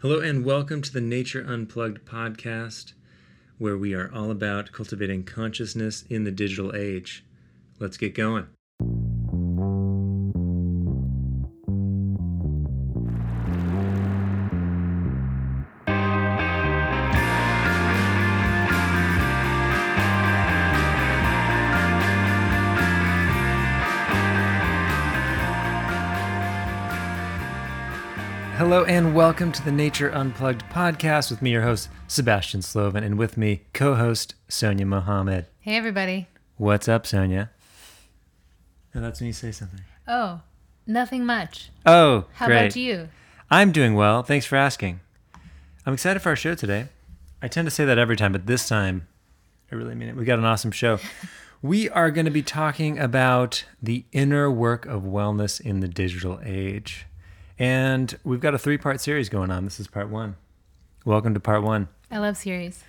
Hello, and welcome to the Nature Unplugged podcast, where we are all about cultivating consciousness in the digital age. Let's get going. Welcome to the Nature Unplugged podcast with me, your host, Sebastian Slovan, and with me, co host, Sonia Mohammed. Hey, everybody. What's up, Sonia? And that's when you say something. Oh, nothing much. Oh, How great. about you? I'm doing well. Thanks for asking. I'm excited for our show today. I tend to say that every time, but this time, I really mean it. We got an awesome show. we are going to be talking about the inner work of wellness in the digital age. And we've got a three part series going on. This is part one. Welcome to part one. I love series.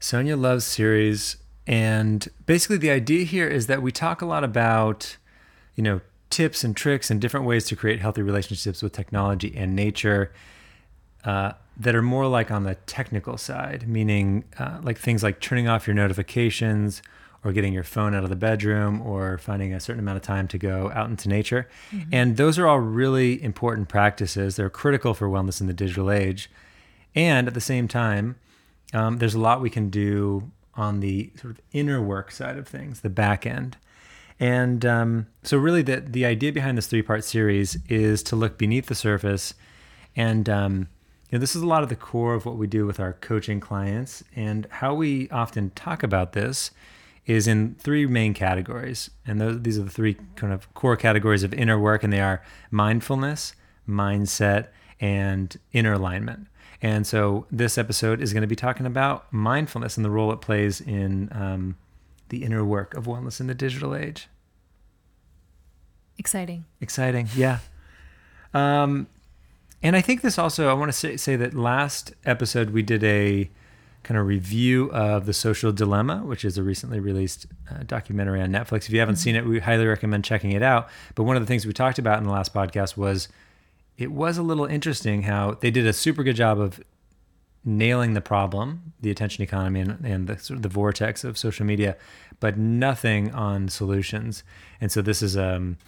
Sonia loves series. And basically, the idea here is that we talk a lot about, you know, tips and tricks and different ways to create healthy relationships with technology and nature uh, that are more like on the technical side, meaning uh, like things like turning off your notifications or getting your phone out of the bedroom or finding a certain amount of time to go out into nature. And those are all really important practices. They're critical for wellness in the digital age. And at the same time, um, there's a lot we can do on the sort of inner work side of things, the back end. And um, so, really, the, the idea behind this three part series is to look beneath the surface. And um, you know, this is a lot of the core of what we do with our coaching clients. And how we often talk about this is in three main categories. And those, these are the three kind of core categories of inner work, and they are mindfulness, mindset, and inner alignment. And so this episode is going to be talking about mindfulness and the role it plays in um, the inner work of wellness in the digital age. Exciting. Exciting, yeah. Um, and I think this also, I want to say, say that last episode we did a kind of review of The Social Dilemma, which is a recently released uh, documentary on Netflix. If you haven't seen it, we highly recommend checking it out. But one of the things we talked about in the last podcast was it was a little interesting how they did a super good job of nailing the problem, the attention economy, and, and the sort of the vortex of social media, but nothing on solutions. And so this is, um,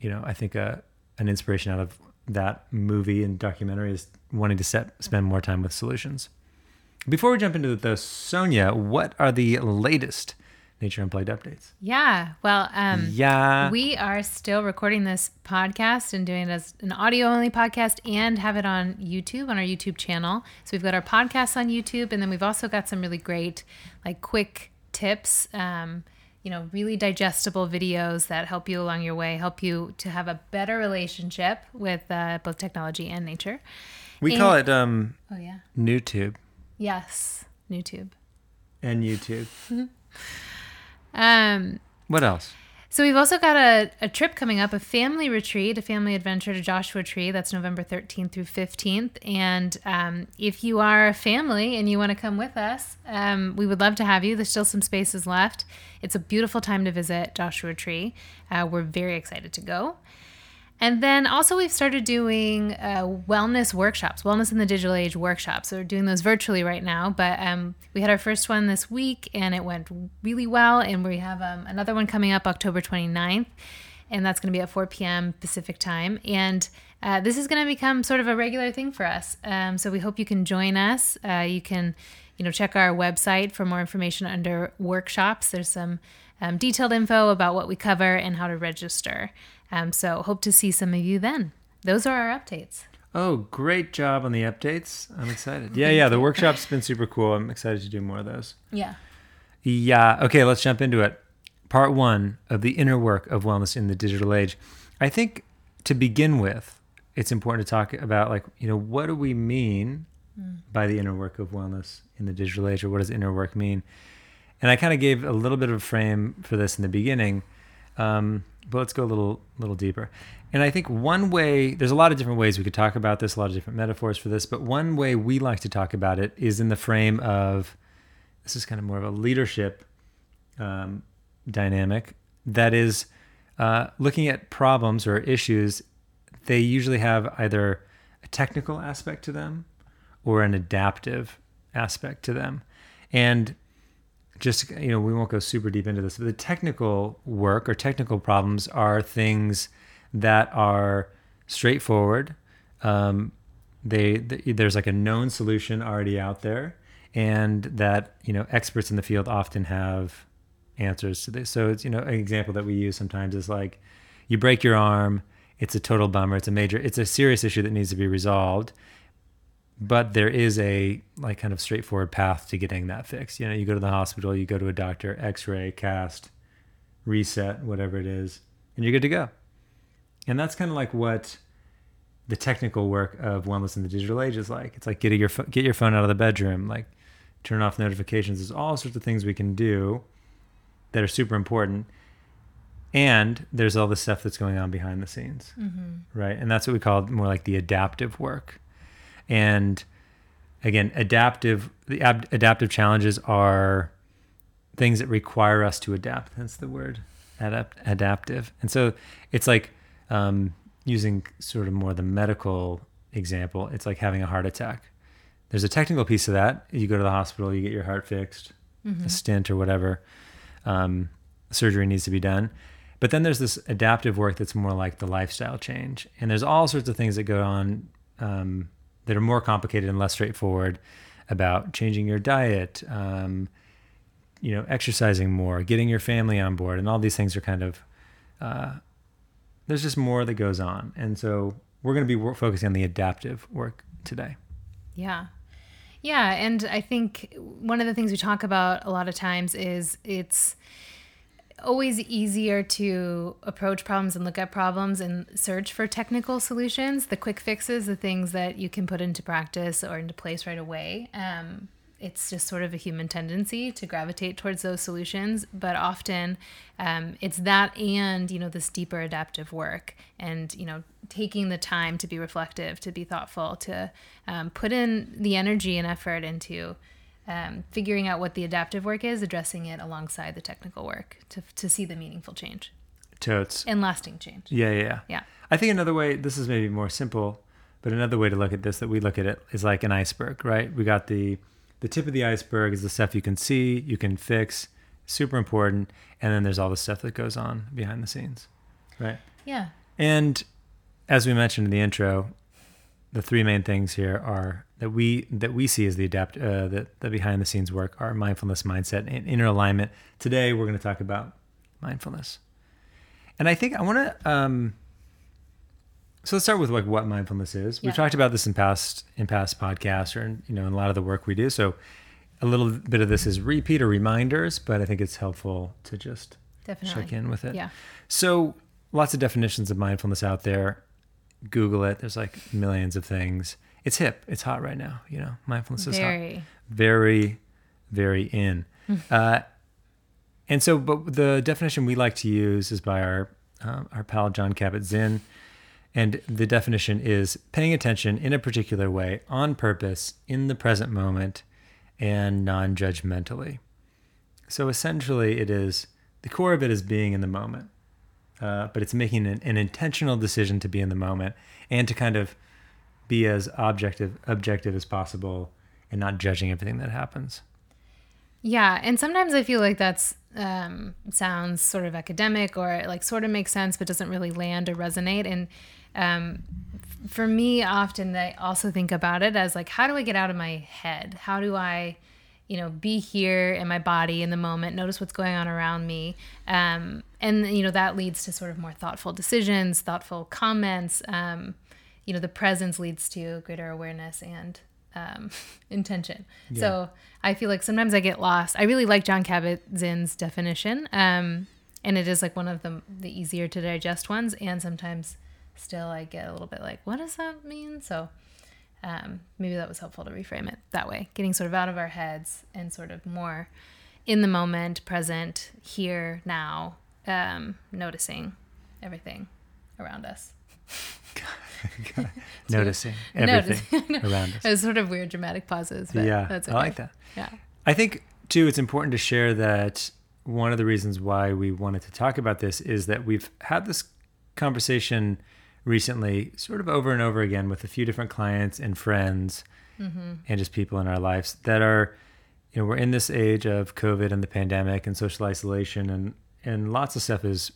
you know, I think a, an inspiration out of that movie and documentary is wanting to set spend more time with solutions. Before we jump into it, though, Sonia, what are the latest Nature Unplugged updates? Yeah. Well, um, Yeah. we are still recording this podcast and doing it as an audio only podcast and have it on YouTube on our YouTube channel. So we've got our podcast on YouTube, and then we've also got some really great, like, quick tips. Um, you know, really digestible videos that help you along your way, help you to have a better relationship with uh, both technology and nature. we call it um, Oh yeah. NewTube Yes. YouTube. and YouTube. Um, What else? So we've also got a, a trip coming up, a family retreat, a family adventure to Joshua Tree. That's November 13th through 15th. And um, if you are a family and you want to come with us, um, we would love to have you. There's still some spaces left. It's a beautiful time to visit Joshua Tree. Uh, we're very excited to go. And then also, we've started doing uh, wellness workshops, wellness in the digital age workshops. So we're doing those virtually right now. But um, we had our first one this week and it went really well. And we have um, another one coming up October 29th. And that's going to be at 4 p.m. Pacific time. And uh, this is going to become sort of a regular thing for us. Um, so we hope you can join us. Uh, you can, you know, check our website for more information under workshops. There's some um, detailed info about what we cover and how to register. Um, so hope to see some of you then. Those are our updates. Oh, great job on the updates. I'm excited. Yeah, yeah. The workshop's been super cool. I'm excited to do more of those. Yeah. Yeah. Okay, let's jump into it. Part one of the inner work of wellness in the digital age. I think to begin with, it's important to talk about like, you know, what do we mean by the inner work of wellness in the digital age, or what does inner work mean? And I kind of gave a little bit of a frame for this in the beginning, um, but let's go a little little deeper. And I think one way, there's a lot of different ways we could talk about this, a lot of different metaphors for this, but one way we like to talk about it is in the frame of this is kind of more of a leadership um, dynamic that is uh, looking at problems or issues. They usually have either a technical aspect to them or an adaptive aspect to them. And just, you know, we won't go super deep into this, but the technical work or technical problems are things that are straightforward. Um, they, there's like a known solution already out there and that you know experts in the field often have answers to this so it's you know an example that we use sometimes is like you break your arm it's a total bummer it's a major it's a serious issue that needs to be resolved but there is a like kind of straightforward path to getting that fixed. You know you go to the hospital you go to a doctor x-ray cast reset whatever it is and you're good to go. And that's kind of like what the technical work of wellness in the digital age is like. It's like getting your get your phone out of the bedroom like turn off notifications. There's all sorts of things we can do that are super important and there's all the stuff that's going on behind the scenes. Mm-hmm. right? And that's what we call more like the adaptive work and again adaptive the ab- adaptive challenges are things that require us to adapt. That's the word. Adapt adaptive. And so it's like um, using sort of more the medical example it's like having a heart attack. There's a technical piece of that. You go to the hospital you get your heart fixed mm-hmm. a stent or whatever um, surgery needs to be done. But then there's this adaptive work that's more like the lifestyle change. And there's all sorts of things that go on um, that are more complicated and less straightforward about changing your diet, um, you know, exercising more, getting your family on board. And all these things are kind of, uh, there's just more that goes on. And so we're going to be focusing on the adaptive work today. Yeah. Yeah. And I think one of the things we talk about a lot of times is it's, always easier to approach problems and look at problems and search for technical solutions, the quick fixes, the things that you can put into practice or into place right away. Um, it's just sort of a human tendency to gravitate towards those solutions, but often um, it's that and you know this deeper adaptive work and you know taking the time to be reflective, to be thoughtful, to um, put in the energy and effort into um, figuring out what the adaptive work is, addressing it alongside the technical work to, to see the meaningful change. Totes. And lasting change. Yeah, yeah, yeah. Yeah. I think another way, this is maybe more simple, but another way to look at this that we look at it is like an iceberg, right? We got the the tip of the iceberg is the stuff you can see, you can fix, super important, and then there's all the stuff that goes on behind the scenes, right? Yeah. And as we mentioned in the intro, the three main things here are that we that we see as the adapt uh, that the behind the scenes work are mindfulness mindset and inner alignment. Today we're going to talk about mindfulness. And i think i want to um, so let's start with like what mindfulness is. Yeah. we've talked about this in past in past podcasts or in, you know in a lot of the work we do. So a little bit of this is repeat or reminders but i think it's helpful to just Definitely. check in with it. Yeah. So lots of definitions of mindfulness out there Google it. There's like millions of things. It's hip. It's hot right now. You know, mindfulness is very. hot. Very, very in. uh, and so, but the definition we like to use is by our uh, our pal Jon Kabat-Zinn, and the definition is paying attention in a particular way, on purpose, in the present moment, and non-judgmentally. So essentially, it is the core of it is being in the moment uh, but it's making an, an, intentional decision to be in the moment and to kind of be as objective objective as possible and not judging everything that happens. Yeah, and sometimes I feel like that's um, sounds sort of academic or like sort of makes sense but doesn't really land or resonate. And um, for me, often I also think about it as like, how do I get out of my head? How do I you know, be here in my body in the moment, notice what's going on around me. Um, and, you know, that leads to sort of more thoughtful decisions, thoughtful comments. Um, you know, the presence leads to greater awareness and um, intention. Yeah. So I feel like sometimes I get lost. I really like Jon Kabat-Zinn's definition. Um, and it is like one of the, the easier to digest ones. And sometimes still I get a little bit like, what does that mean? So, um, maybe that was helpful to reframe it that way, getting sort of out of our heads and sort of more in the moment, present, here, now, um, noticing everything around us. noticing everything around us. It was sort of weird, dramatic pauses. yeah, that's okay. I like that. Yeah, I think too. It's important to share that one of the reasons why we wanted to talk about this is that we've had this conversation recently, sort of over and over again, with a few different clients and friends and just people in our lives that are, you know, we're in this age of COVID and the pandemic and social isolation, and and lots of stuff is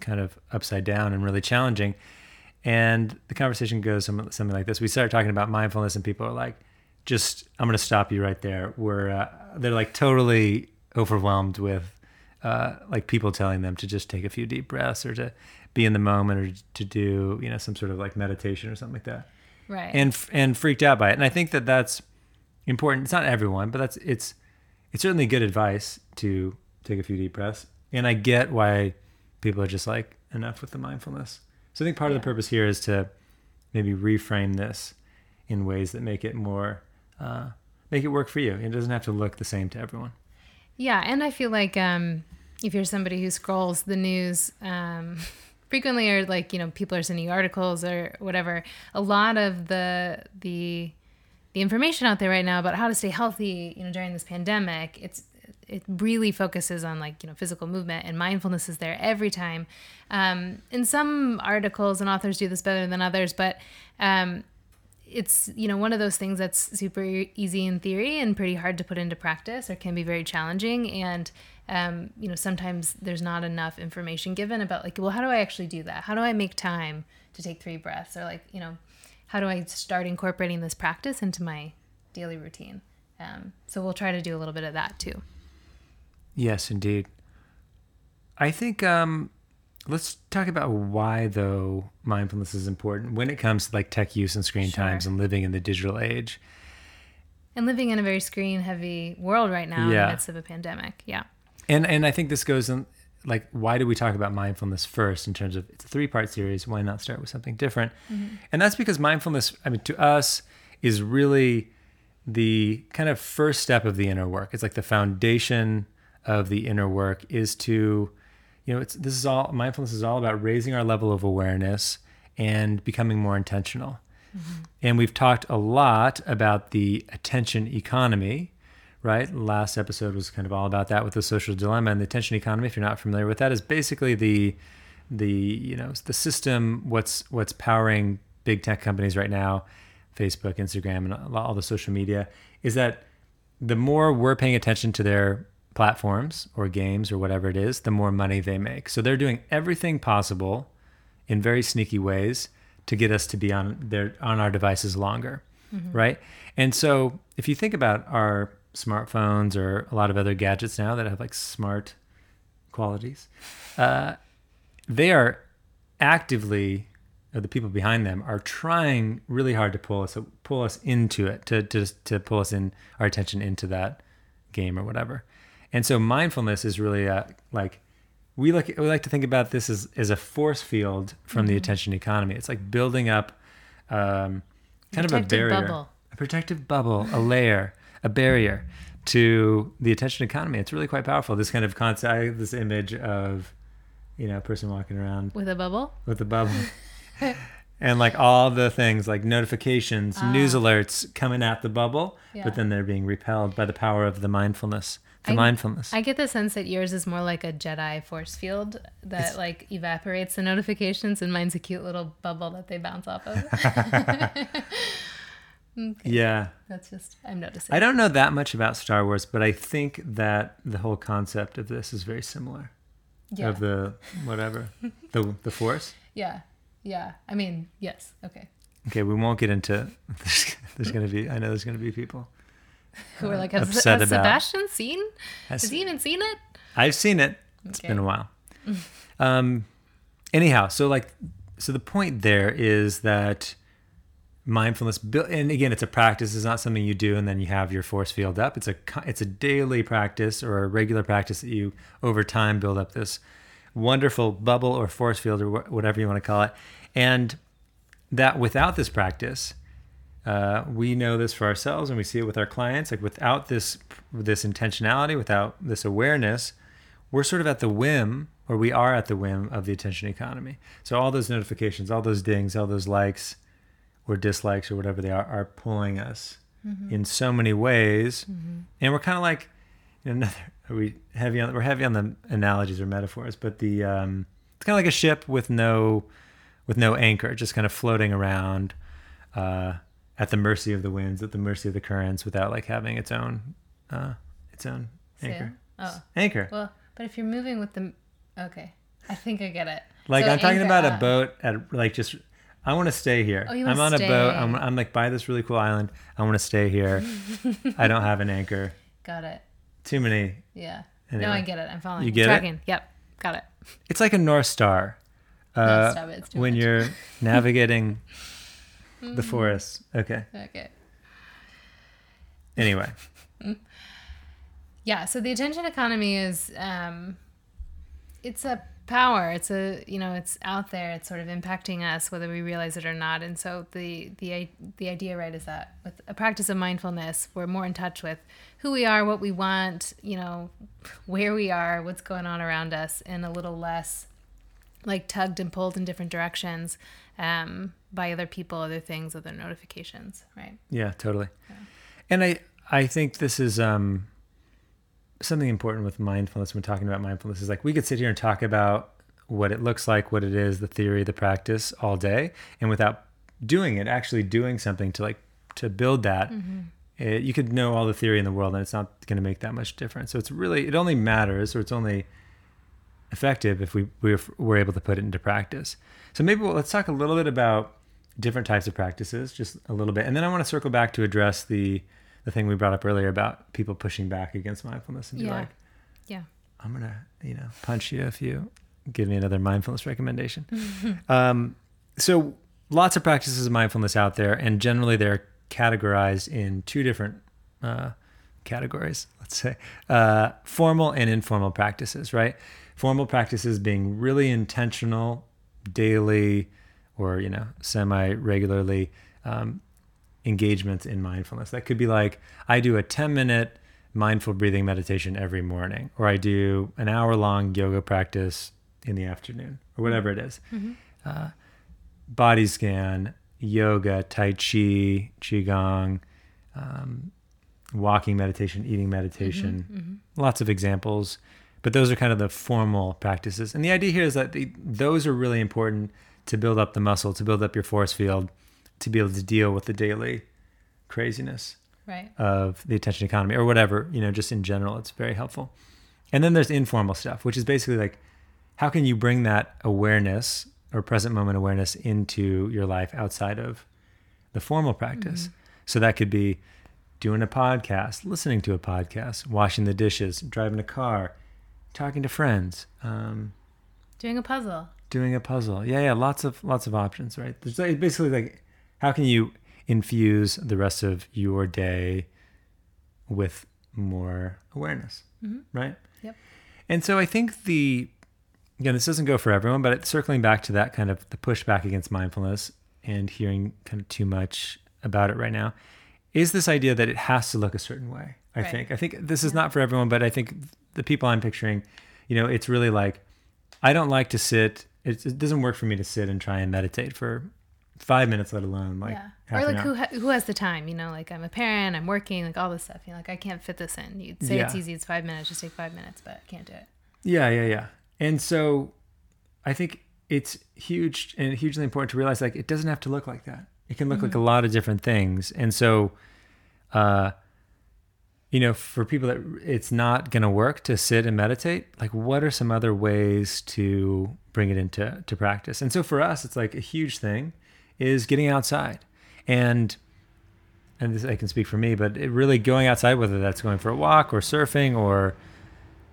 kind of upside down and really challenging. And the conversation goes something like this: We start talking about mindfulness, and people are like, "Just, I'm going to stop you right there." We're uh, they're like totally overwhelmed with uh, like people telling them to just take a few deep breaths or to be in the moment or to do you know some sort of like meditation or something like that Right. and and freaked out by it. And I think that that's important. It's not everyone, but that's it's it's certainly good advice to take a few deep breaths. And I get why people are just like enough with the mindfulness. So I think part of the purpose here is to maybe reframe this in ways that make it more uh, make it work for you. It doesn't have to look the same to everyone. Yeah, and I feel like um, if you're somebody who scrolls the news um, frequently, or like you know, people are sending you articles or whatever, a lot of the the the information out there right now about how to stay healthy, you know, during this pandemic, it's it really focuses on like you know physical movement and mindfulness is there every time. Um, and some articles and authors do this better than others, but um, it's you know one of those things that's super easy in theory and pretty hard to put into practice or can be very challenging. And um, you know sometimes there's not enough information given about like well how do i actually do that? How do i make time to take three breaths? Or like you know how do i start incorporating this practice into my daily routine? Um, so we'll try to do a little bit of that too Yes, indeed. I think um, let's talk about why though mindfulness is important when it comes to like tech use and screen Sure. times and living in the digital age. and living in a very screen heavy world right now in the midst of a pandemic yeah And and I think this goes in like why do we talk about mindfulness first in terms of it's a three part series? Why not start with something different? And that's because mindfulness, I mean, to us, is really the kind of first step of the inner work. It's like the foundation of the inner work is to, you know, it's this is all mindfulness is all about raising our level of awareness and becoming more intentional. Mm-hmm. And we've talked a lot about the attention economy, right? Last episode was kind of all about that with the social dilemma and the attention economy. If you're not familiar with that, is basically the the you know the system what's what's powering big tech companies right now, Facebook, Instagram, and all the social media is that the more we're paying attention to their platforms or games or whatever it is, the more money they make. So they're doing everything possible in very sneaky ways to get us to be on their on our devices longer, right? And so if you think about our smartphones or a lot of other gadgets now that have like smart qualities, uh, they are actively or the people behind them are trying really hard to pull us pull us into it to to to pull us in our attention into that game or whatever. And so mindfulness is really a, like we like we like to think about this as as a force field from the mm-hmm. attention economy. It's like building up um, kind of a barrier, bubble. a protective bubble, a layer, a barrier to the attention economy. It's really quite powerful. This kind of concept, this image of you know a person walking around with a bubble with a bubble. and like all the things like notifications, news ah. alerts coming at the bubble, Yeah. but then they're being repelled by the power of the mindfulness. The I- mindfulness. I get the sense that yours is more like a Jedi force field that like evaporates the notifications, and mine's a cute little bubble that they bounce off of. okay, yeah. that's just I'm noticing. I don't know that much about Star Wars, but I think that the whole concept of this is very similar. yeah, Of the whatever. the the force. yeah, yeah. I mean, yes. Okay. Okay, we won't get into there's, there's gonna be I know there's gonna be people. Who are like, has, upset has about- Sebastian seen? Has- Has he even seen it? I've seen it. It's Okay. been a while. um, anyhow, so like, so the point there is that mindfulness, and again, it's a practice. It's not something you do and then you have your force field up. It's a it's a daily practice or a regular practice that you over time build up this wonderful bubble or force field or whatever you want to call it, and that without this practice, uh, we know this for ourselves and we see it with our clients. Like without this this intentionality, without this awareness, we're sort of at the whim, or we are at the whim of the attention economy. So all those notifications, all those dings, all those likes or dislikes or whatever they are, are pulling us in so many ways, and we're kind of like you know, another. Are we heavy on? We're heavy on the analogies or metaphors, but the um, it's kind of like a ship with no with no anchor, just kind of floating around uh, at the mercy of the winds, at the mercy of the currents, without like having its own uh, its own Sail? anchor. Oh, Anchor. well, but if you're moving with the, okay, I think I get it. Like So I'm talking about a boat at like just. I want to stay here. Oh, you I'm on a boat. I'm, I'm like by this really cool island. I want to stay here. I don't have an anchor. Got it. Too many. Yeah. No, I get it. I'm following. You get it? Tracking. Yep. Got it. It's like a north star. Uh, it. Too when much. you're navigating the forest. Okay. Okay. Anyway, Yeah. So the attention economy is, um, it's a power. It's a you know it's out there. It's sort of impacting us whether we realize it or not. And so the the the idea right is that with a practice of mindfulness, we're more in touch with who we are, what we want, you know, where we are, what's going on around us, and a little less like tugged and pulled in different directions um, by other people, other things, other notifications. Right. yeah, totally. And I I think this is um something important with mindfulness when talking about mindfulness is like we could sit here and talk about what it looks like, what it is, the theory, the practice all day, and without doing it, actually doing something to like to build that, it, you could know all the theory in the world, and it's not going to make that much difference. So it's really it only matters, or it's only effective if we we're, we're able to put it into practice. So maybe we'll, let's talk a little bit about different types of practices, just a little bit, and then I want to circle back to address the the thing we brought up earlier about people pushing back against mindfulness and be Yeah. like, Yeah. I'm gonna, you know, punch you if you give me another mindfulness recommendation. um, so lots of practices of mindfulness out there, and generally they're categorized in two different uh, categories. Let's say uh, formal and informal practices. Right? Formal practices being really intentional, daily, or you know, semi regularly. Um, engagements in mindfulness. That could be like I do a 10 minute mindful breathing meditation every morning, or I do an hour long yoga practice in the afternoon, or whatever it is. Uh, body scan, yoga, Tai Chi, Qigong, um, walking meditation, eating meditation, lots of examples. But those are kind of the formal practices. And the idea here is that the, those are really important to build up the muscle, to build up your force field, to be able to deal with the daily craziness Right. of the attention economy or whatever, you know, just in general, it's very helpful. And then there's informal stuff, which is basically like how can you bring that awareness or present moment awareness into your life outside of the formal practice? Mm-hmm. So that could be doing a podcast, listening to a podcast, washing the dishes, driving a car, talking to friends, um, Doing a puzzle. doing a puzzle. Yeah, yeah, lots of lots of options, right? There's like, basically like how can you infuse the rest of your day with more awareness, right? Yep. And so I think the again, this doesn't go for everyone, but it's circling back to that kind of the pushback against mindfulness and hearing kind of too much about it right now is this idea that it has to look a certain way. I Right. think. I think this is not for everyone, but I think the people I'm picturing, you know, it's really like I don't like to sit. It, it doesn't work for me to sit and try and meditate for five minutes, let alone like yeah. Or like who ha- who has the time? You know, like I'm a parent, I'm working, like all this stuff. You know, like I can't fit this in. You'd say it's easy, it's five minutes, just take five minutes, but I can't do it. Yeah, yeah, yeah. And so I think it's huge and hugely important to realize like it doesn't have to look like that. It can look like a lot of different things. And so uh you know, for people that it's not going to work to sit and meditate, like what are some other ways to bring it into to practice? And so for us, it's like a huge thing is getting outside. And and this I can speak for me, but it really going outside, whether that's going for a walk or surfing or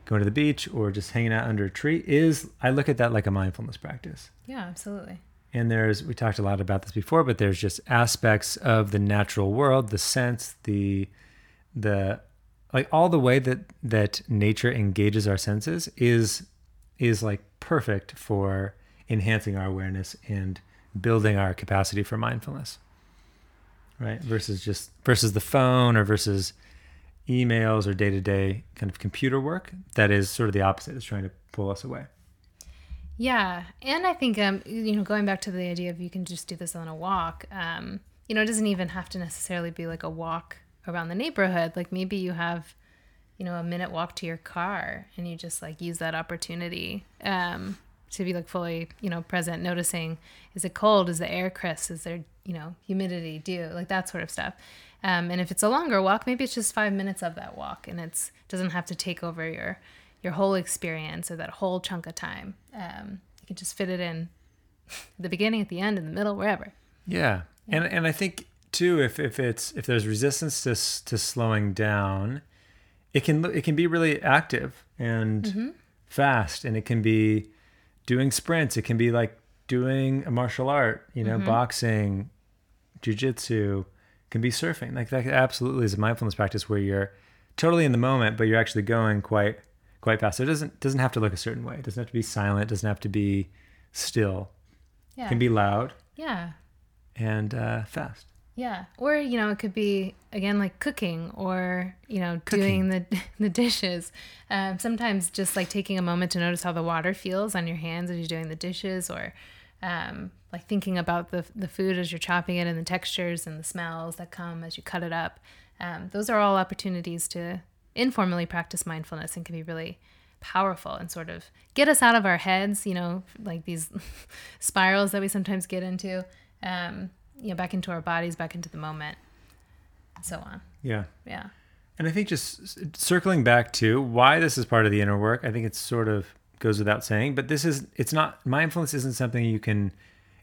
going to the beach or just hanging out under a tree, is I look at that like a mindfulness practice. Yeah, absolutely. And there's we talked a lot about this before, but there's just aspects of the natural world, the sense, the the like all the way that that nature engages our senses is is like perfect for enhancing our awareness and building our capacity for mindfulness. Right? Versus just versus the phone or versus emails or day-to-day kind of computer work that is sort of the opposite is trying to pull us away. Yeah, and I think um, you know, going back to the idea of you can just do this on a walk. Um, you know, it doesn't even have to necessarily be like a walk around the neighborhood. Like maybe you have, you know, a minute walk to your car, and you just like use that opportunity. Um, to be like fully, you know, present, noticing is it cold? Is the air crisp? Is there, you know, humidity, dew, like that sort of stuff. Um, and if it's a longer walk, maybe it's just five minutes of that walk, and it's doesn't have to take over your your whole experience or that whole chunk of time. Um, you can just fit it in the beginning, at the end, in the middle, wherever. Yeah. yeah. And and I think too if if it's if there's resistance to to slowing down, it can it can be really active and mm-hmm. fast and it can be doing sprints, it can be like doing a martial art, you know, mm-hmm. boxing, jujitsu, can be surfing. Like that absolutely is a mindfulness practice where you're totally in the moment, but you're actually going quite quite fast. So it doesn't doesn't have to look a certain way. It doesn't have to be silent. It doesn't have to be still. Yeah. It can be loud. Yeah. And uh, fast. Yeah. Or, you know, it could be again like cooking or, you know, cooking. doing the the dishes. Um, sometimes just like taking a moment to notice how the water feels on your hands as you're doing the dishes or um, like thinking about the the food as you're chopping it and the textures and the smells that come as you cut it up. Um, those are all opportunities to informally practice mindfulness and can be really powerful and sort of get us out of our heads, you know, like these spirals that we sometimes get into, um, you know, back into our bodies, back into the moment, and so on. Yeah. Yeah. And I think just circling back to why this is part of the inner work, I think it sort of goes without saying, but this is, it's not, mindfulness isn't something you can,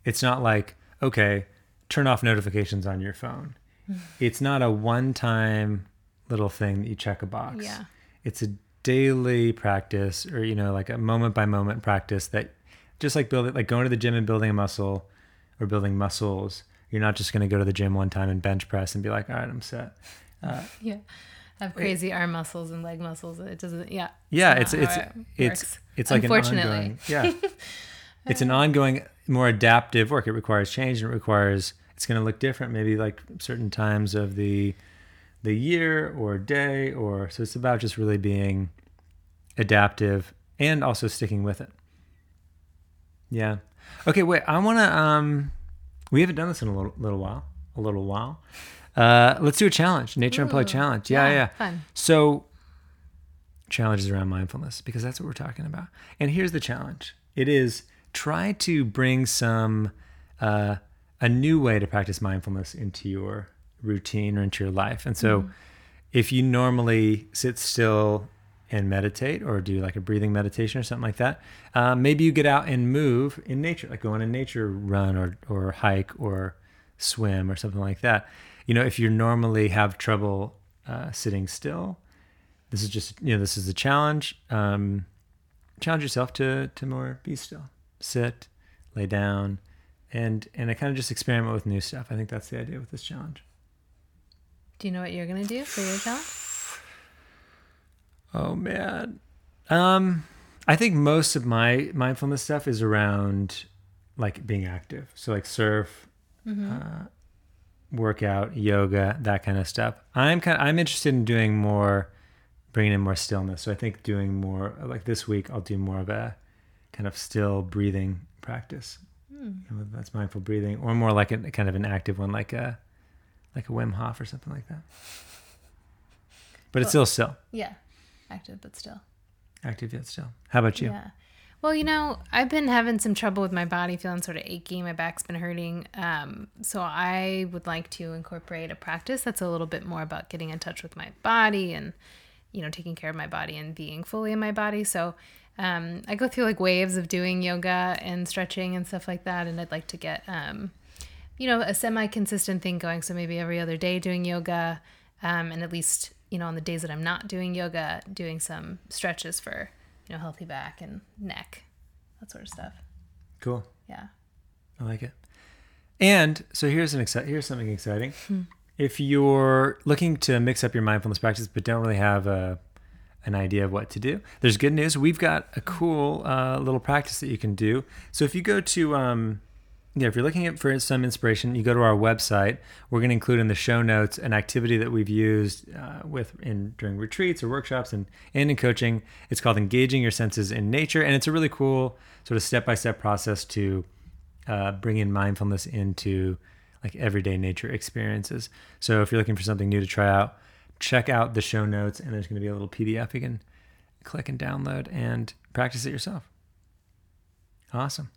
it's not like, okay, turn off notifications on your phone. Mm-hmm. it's not a one time little thing that you check a box. Yeah. It's a daily practice or, you know, like a moment by moment practice that just like building, like going to the gym and building a muscle or building muscles. You're not just going to go to the gym one time and bench press and be like, all right, I'm set. Uh, yeah. Have crazy it, arm muscles and leg muscles. It doesn't, yeah. Yeah. It's, it's, it it's, it's like an ongoing, yeah. it's an ongoing, more adaptive work. It requires change and it requires, it's going to look different. Maybe like certain times of the, the year or day or so it's about just really being adaptive and also sticking with it yeah okay wait i want to um we haven't done this in a little, little while a little while uh let's do a challenge nature Ooh, and play challenge yeah yeah, yeah. fun so challenges around mindfulness because that's what we're talking about and here's the challenge it is try to bring some uh a new way to practice mindfulness into your routine or into your life. And so mm. if you normally sit still and meditate or do like a breathing meditation or something like that, uh, maybe you get out and move in nature, like go on a nature run or, or hike or swim or something like that. You know, if you normally have trouble uh, sitting still, this is just, you know, this is a challenge. Um, challenge yourself to, to more be still, sit, lay down, and, and I kind of just experiment with new stuff. I think that's the idea with this challenge. Do you know what you're gonna do for your challenge? Oh man, um, I think most of my mindfulness stuff is around like being active. So like surf, mm-hmm. uh, workout, yoga, that kind of stuff. I'm kind. Of, I'm interested in doing more, bringing in more stillness. So I think doing more like this week, I'll do more of a kind of still breathing practice. Mm. You know, that's mindful breathing, or more like a kind of an active one, like a like a Wim Hof or something like that. But well, it's still still. Yeah, active but still. Active yet still. How about you? Yeah. Well, you know, I've been having some trouble with my body, feeling sort of achy. My back's been hurting. Um, so I would like to incorporate a practice that's a little bit more about getting in touch with my body and, you know, taking care of my body and being fully in my body. So um, I go through like waves of doing yoga and stretching and stuff like that. And I'd like to get um, you know, a semi consistent thing going. So maybe every other day doing yoga, um, and at least, you know, on the days that I'm not doing yoga, doing some stretches for, you know, healthy back and neck, that sort of stuff. Cool. Yeah. I like it. And so here's an exci- here's something exciting. Hmm. If you're looking to mix up your mindfulness practice but don't really have a an idea of what to do, there's good news. We've got a cool uh, little practice that you can do. So if you go to um, yeah, if you're looking for some inspiration, you go to our website. We're going to include in the show notes an activity that we've used uh, with in during retreats or workshops and, and in coaching. It's called engaging your senses in nature, and it's a really cool sort of step by step process to uh, bring in mindfulness into like everyday nature experiences. So if you're looking for something new to try out, check out the show notes, and there's going to be a little PDF you can click and download and practice it yourself. Awesome.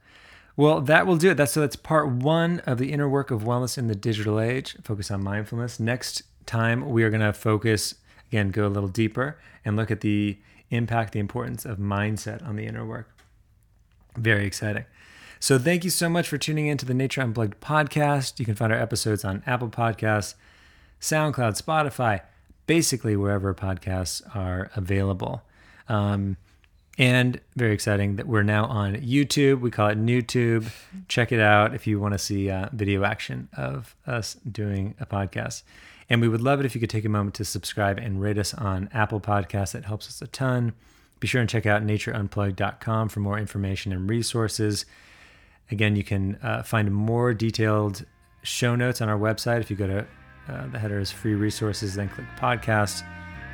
Well, that will do it. That's so that's part one of the inner work of wellness in the digital age. Focus on mindfulness. Next time we are going to focus again, go a little deeper and look at the impact, the importance of mindset on the inner work. Very exciting. So thank you so much for tuning in to the Nature Unplugged podcast. You can find our episodes on Apple Podcasts, SoundCloud, Spotify, basically wherever podcasts are available. Um, and very exciting that we're now on YouTube. We call it NewTube. Check it out if you want to see uh, video action of us doing a podcast. And we would love it if you could take a moment to subscribe and rate us on Apple Podcasts. It helps us a ton. Be sure and check out natureunplugged.com for more information and resources. Again, you can uh, find more detailed show notes on our website. If you go to uh, the header is free resources, then click podcast,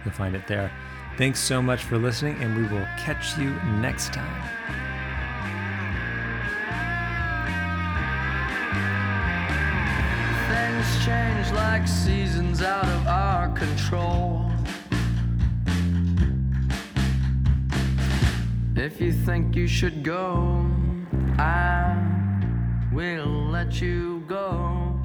you'll find it there. Thanks so much for listening, and we will catch you next time. Things change like seasons out of our control. If you think you should go, I will let you go.